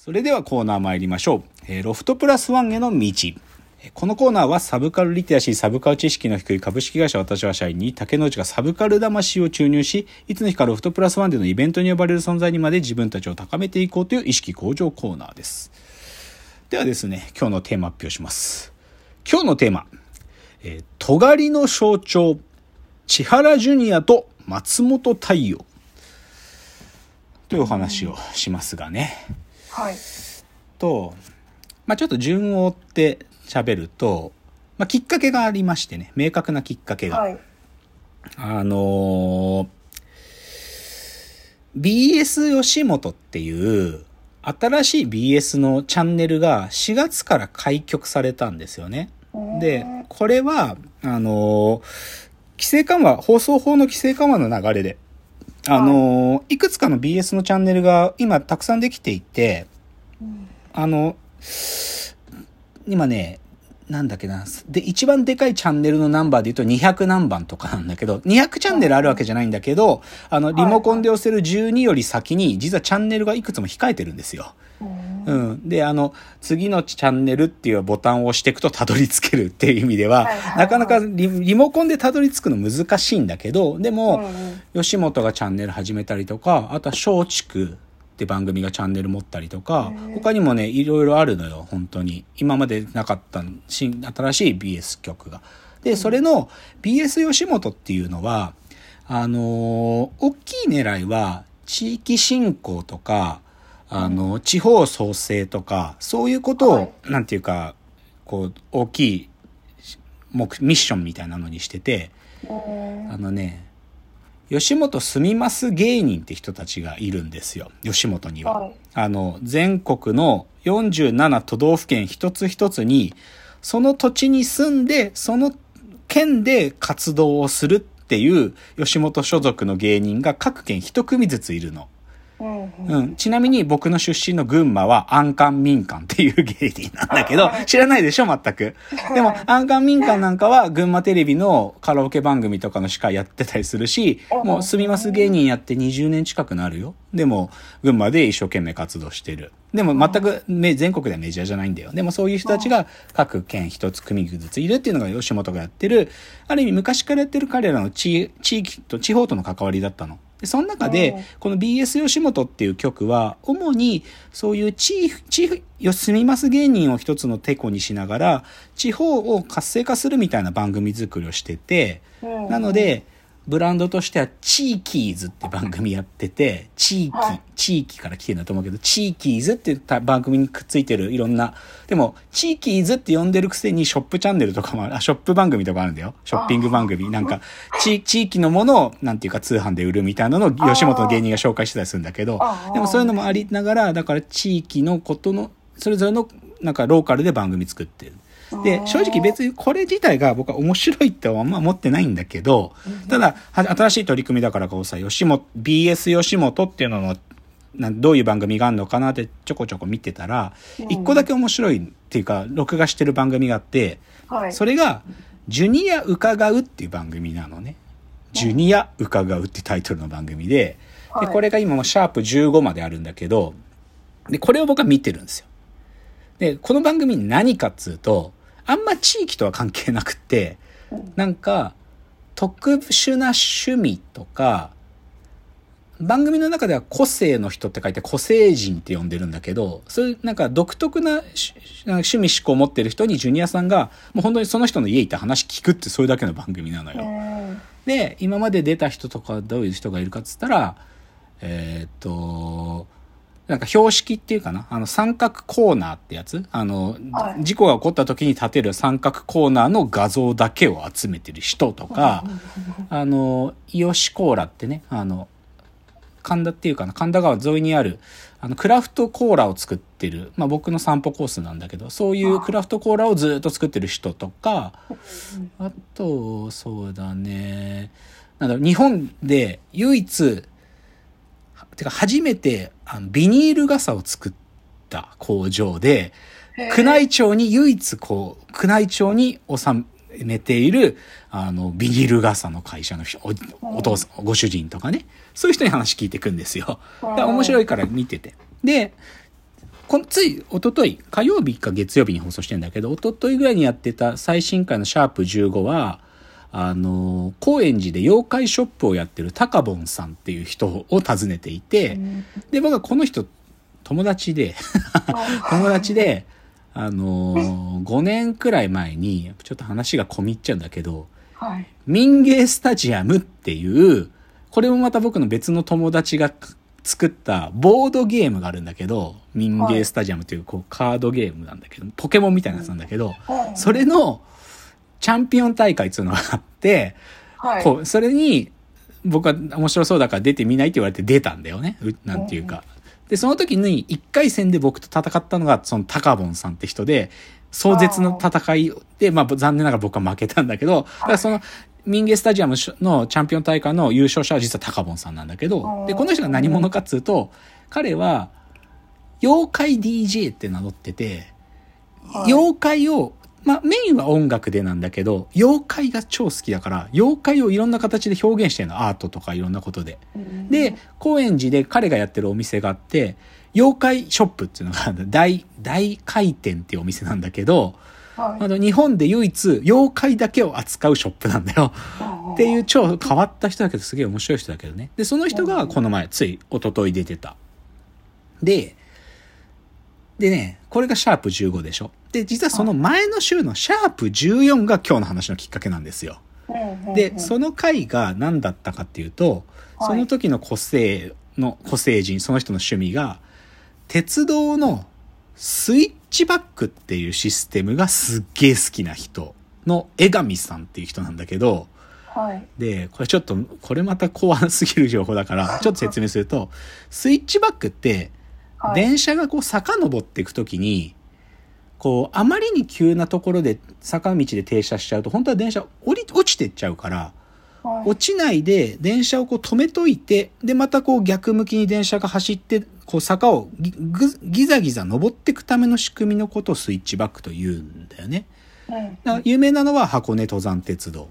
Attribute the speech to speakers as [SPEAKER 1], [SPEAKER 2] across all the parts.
[SPEAKER 1] それではコーナー参りましょう。えーロフトプラスワンへの道。このコーナーはサブカルリテラシー、サブカル知識の低い株式会社私は社員に竹之内がサブカル魂を注入し、いつの日かロフトプラスワンでのイベントに呼ばれる存在にまで自分たちを高めていこうという意識向上コーナーです。ではですね、今日のテーマ発表します。今日のテーマ、えー、尖りの象徴、千原ジュニアと松本太陽。というお話をしますがね。
[SPEAKER 2] はい。
[SPEAKER 1] と、まあ、ちょっと順を追って喋ると、まあ、きっかけがありましてね、明確なきっかけが。
[SPEAKER 2] はい。
[SPEAKER 1] あのー BS 吉本っていう新しい BS のチャンネルが4月から開局されたんですよね。で、これは、あのー規制緩和、放送法の規制緩和の流れで、あのーいくつかの BS のチャンネルが今たくさんできていて、あの、今ね、なんだっけな。で、一番でかいチャンネルのナンバーで言うと200何番とかなんだけど、200チャンネルあるわけじゃないんだけど、あの、リモコンで押せる12より先に、実はチャンネルがいくつも控えてるんですよ。うん。で、あの、次のチャンネルっていうボタンを押していくとたどり着けるっていう意味では
[SPEAKER 2] はいはいは、い。
[SPEAKER 1] なかなかリリモコンでたどり着くの難しいんだけど、でも、
[SPEAKER 2] うん
[SPEAKER 1] 吉本がチャンネル始めたりとか、あとは松竹って番組がチャンネル持ったりとか、他にもね、いろいろあるのよ、本当に。今までなかった新、新しい BS 局が。で、それの BS 吉本っていうのは、あのー大きい狙いは、地域振興とか、あの、地方創生とか、そういうことを、
[SPEAKER 2] はい
[SPEAKER 1] なんていうか、こう、大きい目、ミッションみたいなのにしてて、
[SPEAKER 2] うん
[SPEAKER 1] あのね、吉本住みます芸人って人たちがいるんですよ。吉本には。
[SPEAKER 2] はい
[SPEAKER 1] あの、全国の47都道府県一つ一つに、その土地に住んで、その県で活動をするっていう吉本所属の芸人が各県一組ずついるの。
[SPEAKER 2] うん。
[SPEAKER 1] ちなみに僕の出身の群馬は安官民間っていう芸人なんだけど、知らないでしょ全く。でも、安官民間なんかは群馬テレビのカラオケ番組とかの司会やってたりするし、もう住みます芸人やって20年近くなるよ。でも、群馬で一生懸命活動してる。でも全くめ全国ではメジャーじゃないんだよ。でもそういう人たちが各県一つ組ずついるっていうのが吉本がやってる、ある意味昔からやってる彼らの地地域と地方との関わりだったの。で、その中で、この BS 吉本っていう局は、主にそういう地、地、よ住みます芸人を一つのテコにしながら、地方を活性化するみたいな番組作りをしてて、
[SPEAKER 2] うん。
[SPEAKER 1] なので、ブランドとしては、チーキーズって番組やってて、地域、
[SPEAKER 2] はい
[SPEAKER 1] 地域から来てるんだと思うけど、チーキーズっていう番組にくっついてるいろんな、でも、チーキーズって呼んでるくせにショップチャンネルとかもある、あ、ショップ番組とかあるんだよ。ショッピング番組。なんか、地、地域のものを、なんていうか通販で売るみたいなのを吉本の芸人が紹介してたりするんだけどでもそういうのもありながら、だから地域のことの、それぞれの、なんかローカルで番組作ってる。で、正直別にこれ自体が僕は面白いってはあんま思ってないんだけど、ただ、は新しい取り組みだからこうさ、吉本、BS 吉本っていうのの、なんどういう番組があるのかなってちょこちょこ見てたら、一個だけ面白いっていうか、録画してる番組があって、
[SPEAKER 2] はい。
[SPEAKER 1] それが、ジュニア伺うっていう番組なのね。ジュニア伺うってタイトルの番組で、で、
[SPEAKER 2] はい
[SPEAKER 1] これが今もシャープ15まであるんだけど、で、これを僕は見てるんですよ。で、この番組何かっつうと、あんま地域とは関係なくって、なんか、特殊な趣味とか、番組の中では個性の人って書いて個性人って呼んでるんだけど、そういうなんか独特なし趣味思考を持ってる人にジュニアさんが、もう本当にその人の家行って話聞くってそれだけの番組なのよ。
[SPEAKER 2] うん
[SPEAKER 1] で、今まで出た人とかどういう人がいるかっつったら、えーっと、なんか標識っていうかな？あの三角コーナーってやつ？あの、
[SPEAKER 2] はい。
[SPEAKER 1] 事故が起こった時に立てる三角コーナーの画像だけを集めてる人とか、あの、イヨシコーラってね、あの、神田っていうかな、神田川沿いにある、あの、クラフトコーラを作ってる、まあ僕の散歩コースなんだけど、そういうクラフトコーラをずっと作ってる人とか、あと、そうだね、なんだろう、日本で唯一、てか初めてあのビニール傘を作った工場で、宮内庁に唯一こう、宮内庁に収めている、あの、ビニール傘の会社の人、おお父さん、ご主人とかね、そういう人に話聞いていくんですよ。面白いから見てて。で、このつい、一昨日火曜日か月曜日に放送してんだけど、一昨日ぐらいにやってた最新回のシャープ15は、あの、高円寺で妖怪ショップをやってるタカボンさんっていう人を訪ねていて、で、僕はこの人、友達で、友達で、あの、5年くらい前に、ちょっと話が込み入っちゃうんだけど、
[SPEAKER 2] はい。
[SPEAKER 1] 民芸スタジアムっていう、これもまた僕の別の友達が作ったボードゲームがあるんだけど、民芸スタジアムっていうこうカードゲームなんだけど、ポケモンみたいなやつなんだけど、それのチャンピオン大会っていうのがあって、
[SPEAKER 2] はい。
[SPEAKER 1] こう、それに僕は面白そうだから出てみないって言われて出たんだよね。うなんていうか。で、その時に1回戦で僕と戦ったのがそのタカボンさんって人で、壮絶の戦いで、まあ残念ながら僕は負けたんだけど、だからその民芸スタジアムのチャンピオン大会の優勝者は実はタカボンさんなんだけど、で、この人が何者かっつうと、彼は妖怪 DJ って名乗ってて、
[SPEAKER 2] はい
[SPEAKER 1] 妖怪を、まあ、メインは音楽でなんだけど、妖怪が超好きだから、妖怪をいろんな形で表現してるの。アートとかいろんなことで。
[SPEAKER 2] うん
[SPEAKER 1] で、高円寺で彼がやってるお店があって、妖怪ショップっていうのが大、大回転っていうお店なんだけど、
[SPEAKER 2] はい
[SPEAKER 1] あの日本で唯一妖怪だけを扱うショップなんだよ。っていう超変わった人だけど、すげえ面白い人だけどね。で、その人がこの前、つい一昨日出てた。で、でね、これがシャープ15でしょ。で、実はその前の週のシャープ14が今日の話のきっかけなんですよ。で、その回が何だったかっていうと、
[SPEAKER 2] はい
[SPEAKER 1] その時の個性の、個性人、その人の趣味が、鉄道のスイッチバックっていうシステムがすっげえ好きな人の江上さんっていう人なんだけど、
[SPEAKER 2] はい。
[SPEAKER 1] で、これちょっと、これまた怖すぎる情報だから、ちょっと説明すると、スイッチバックって、
[SPEAKER 2] はい。
[SPEAKER 1] 電車がこう遡っていくときに、こう、あまりに急なところで坂道で停車しちゃうと、本当は電車降り、落ちてっちゃうから、
[SPEAKER 2] はい
[SPEAKER 1] 落ちないで電車をこう止めといて、で、またこう逆向きに電車が走って、こう坂をギぐギザギザ登っていくための仕組みのことをスイッチバックと言うんだよね。
[SPEAKER 2] うん
[SPEAKER 1] だから有名なのは箱根登山鉄道。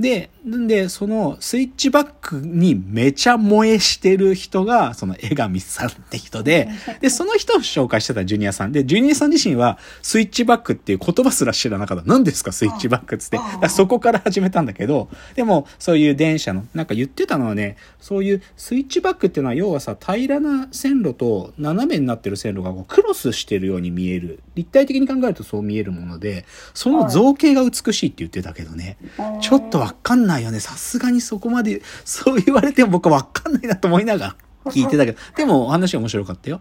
[SPEAKER 1] で、んで、そのスイッチバックにめちゃ燃えしてる人が、その江上さんって人で、で、その人を紹介してたジュニアさんで、ジュニアさん自身はスイッチバックっていう言葉すら知らなかった。何ですかスイッチバックっつって。だそこから始めたんだけど、でもそういう電車の、なんか言ってたのはね、そういうスイッチバックっていうのは要はさ、平らな線路と斜めになってる線路がこうクロスしてるように見える。立体的に考えるとそう見えるもので、その造形が美しいって言ってたけどね。ちょっとわかんないよね。さすがにそこまで、そう言われても僕はわかんないなと思いながら 聞いてたけど、でもお話は面白かったよ。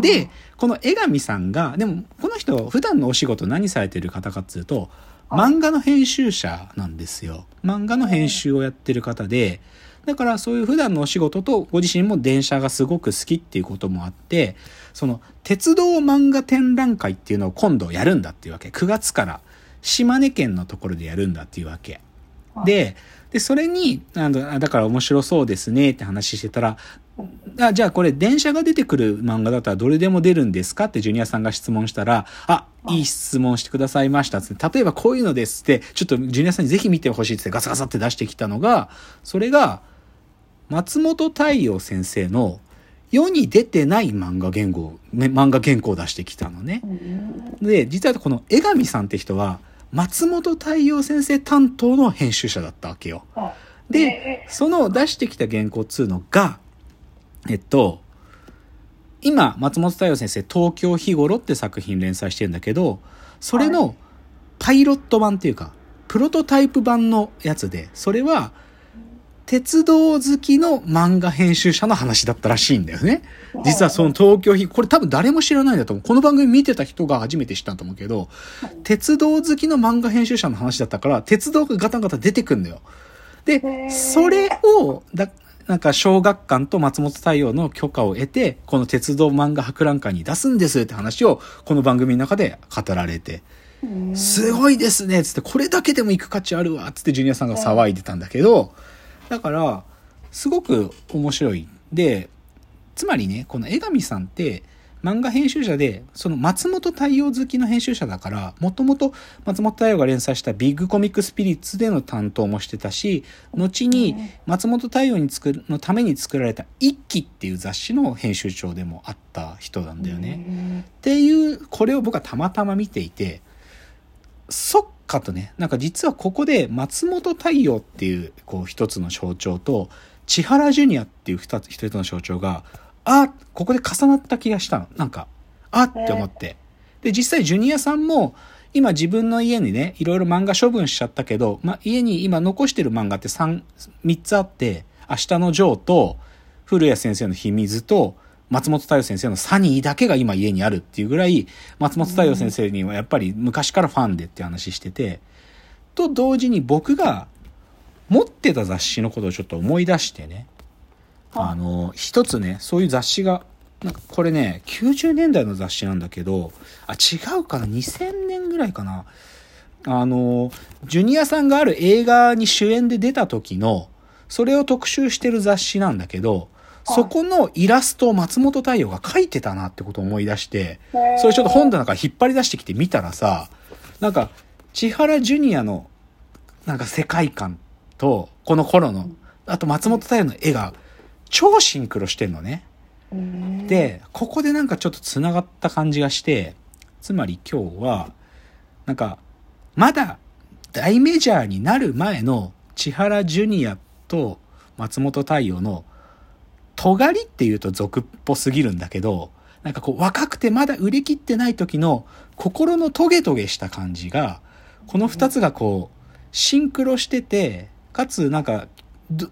[SPEAKER 1] で、この江上さんが、でもこの人普段のお仕事何されてる方かっていうと、漫画の編集者なんですよ。漫画の編集をやってる方で、だからそういう普段のお仕事とご自身も電車がすごく好きっていうこともあって、その鉄道漫画展覧会っていうのを今度やるんだっていうわけ。9月から島根県のところでやるんだっていうわけ。で、で、それに、あの、あだから面白そうですねって話してたら、あじゃあこれ電車が出てくる漫画だったらどれでも出るんですかってジュニアさんが質問したら、あ、いい質問してくださいましたっつって、例えばこういうのですって、ちょっとジュニアさんにぜひ見てほしいってガサガサって出してきたのが、それが、松本太陽先生の世に出てない漫画言語、ね漫画原稿を出してきたのね。で、実はこの江上さんって人は、松本太陽先生担当の編集者だったわけよ。で、その出してきた原稿っつうのが、えっと、今、松本太陽先生、東京日頃って作品連載してるんだけど、それのパイロット版っていうか、プロトタイプ版のやつで、それは、鉄道好きの漫画編集者の話だったらしいんだよね。実はその東京日、これ多分誰も知らないんだと思う。この番組見てた人が初めて知ったと思うけど、鉄道好きの漫画編集者の話だったから、鉄道がガタガタ出てくんだよ。で、それを、だ、なんか小学館と松本太陽の許可を得て、この鉄道漫画博覧会に出すんですって話を、この番組の中で語られて、すごいですねつって、これだけでも行く価値あるわつってジュニアさんが騒いでたんだけど、だから、すごく面白い。で、つまりね、この江上さんって、漫画編集者で、その松本太陽好きの編集者だから、もともと松本太陽が連載したビッグコミックスピリッツでの担当もしてたし、後に松本太陽に作る、のために作られた一期っていう雑誌の編集長でもあった人なんだよね。っていう、これを僕はたまたま見ていて、そっかとね、なんか実はここで松本太陽っていう、こう一つの象徴と、千原ジュニアっていう二つ、一つの象徴が、あ、ここで重なった気がしたの。なんか、あって思って。で、実際ジュニアさんも、今自分の家にね、いろいろ漫画処分しちゃったけど、ま家に今残してる漫画って3、3つあって、明日のジョーと、古谷先生の秘密と、松本太陽先生のサニーだけが今家にあるっていうぐらい、松本太陽先生にはやっぱり昔からファンでって話してて、と同時に僕が持ってた雑誌のことをちょっと思い出してね、あの、一つね、そういう雑誌が、なんかこれね、90年代の雑誌なんだけど、あ、違うかな ?2000 年ぐらいかなあの、ジュニアさんがある映画に主演で出た時の、それを特集してる雑誌なんだけど、そこのイラストを松本太陽が描いてたなってことを思い出して、それちょっと本棚から引っ張り出してきて見たらさ、なんか、千原ジュニアの、なんか世界観と、この頃の、あと松本太陽の絵が超シンクロしてんのね。で、ここでなんかちょっと繋がった感じがして、つまり今日は、なんか、まだ大メジャーになる前の千原ジュニアと松本太陽の尖りって言うと俗っぽすぎるんだけど、なんかこう若くてまだ売り切ってない時の心のトゲトゲした感じが、この二つがこう、シンクロしてて、かつなんか、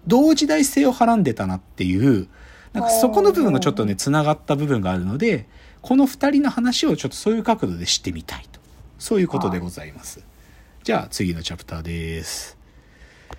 [SPEAKER 1] 同時代性をはらんでたなっていう、なんかそこの部分がちょっとね、繋がった部分があるので、この二人の話をちょっとそういう角度で知ってみたいと。そういうことでございます。じゃあ次のチャプターです。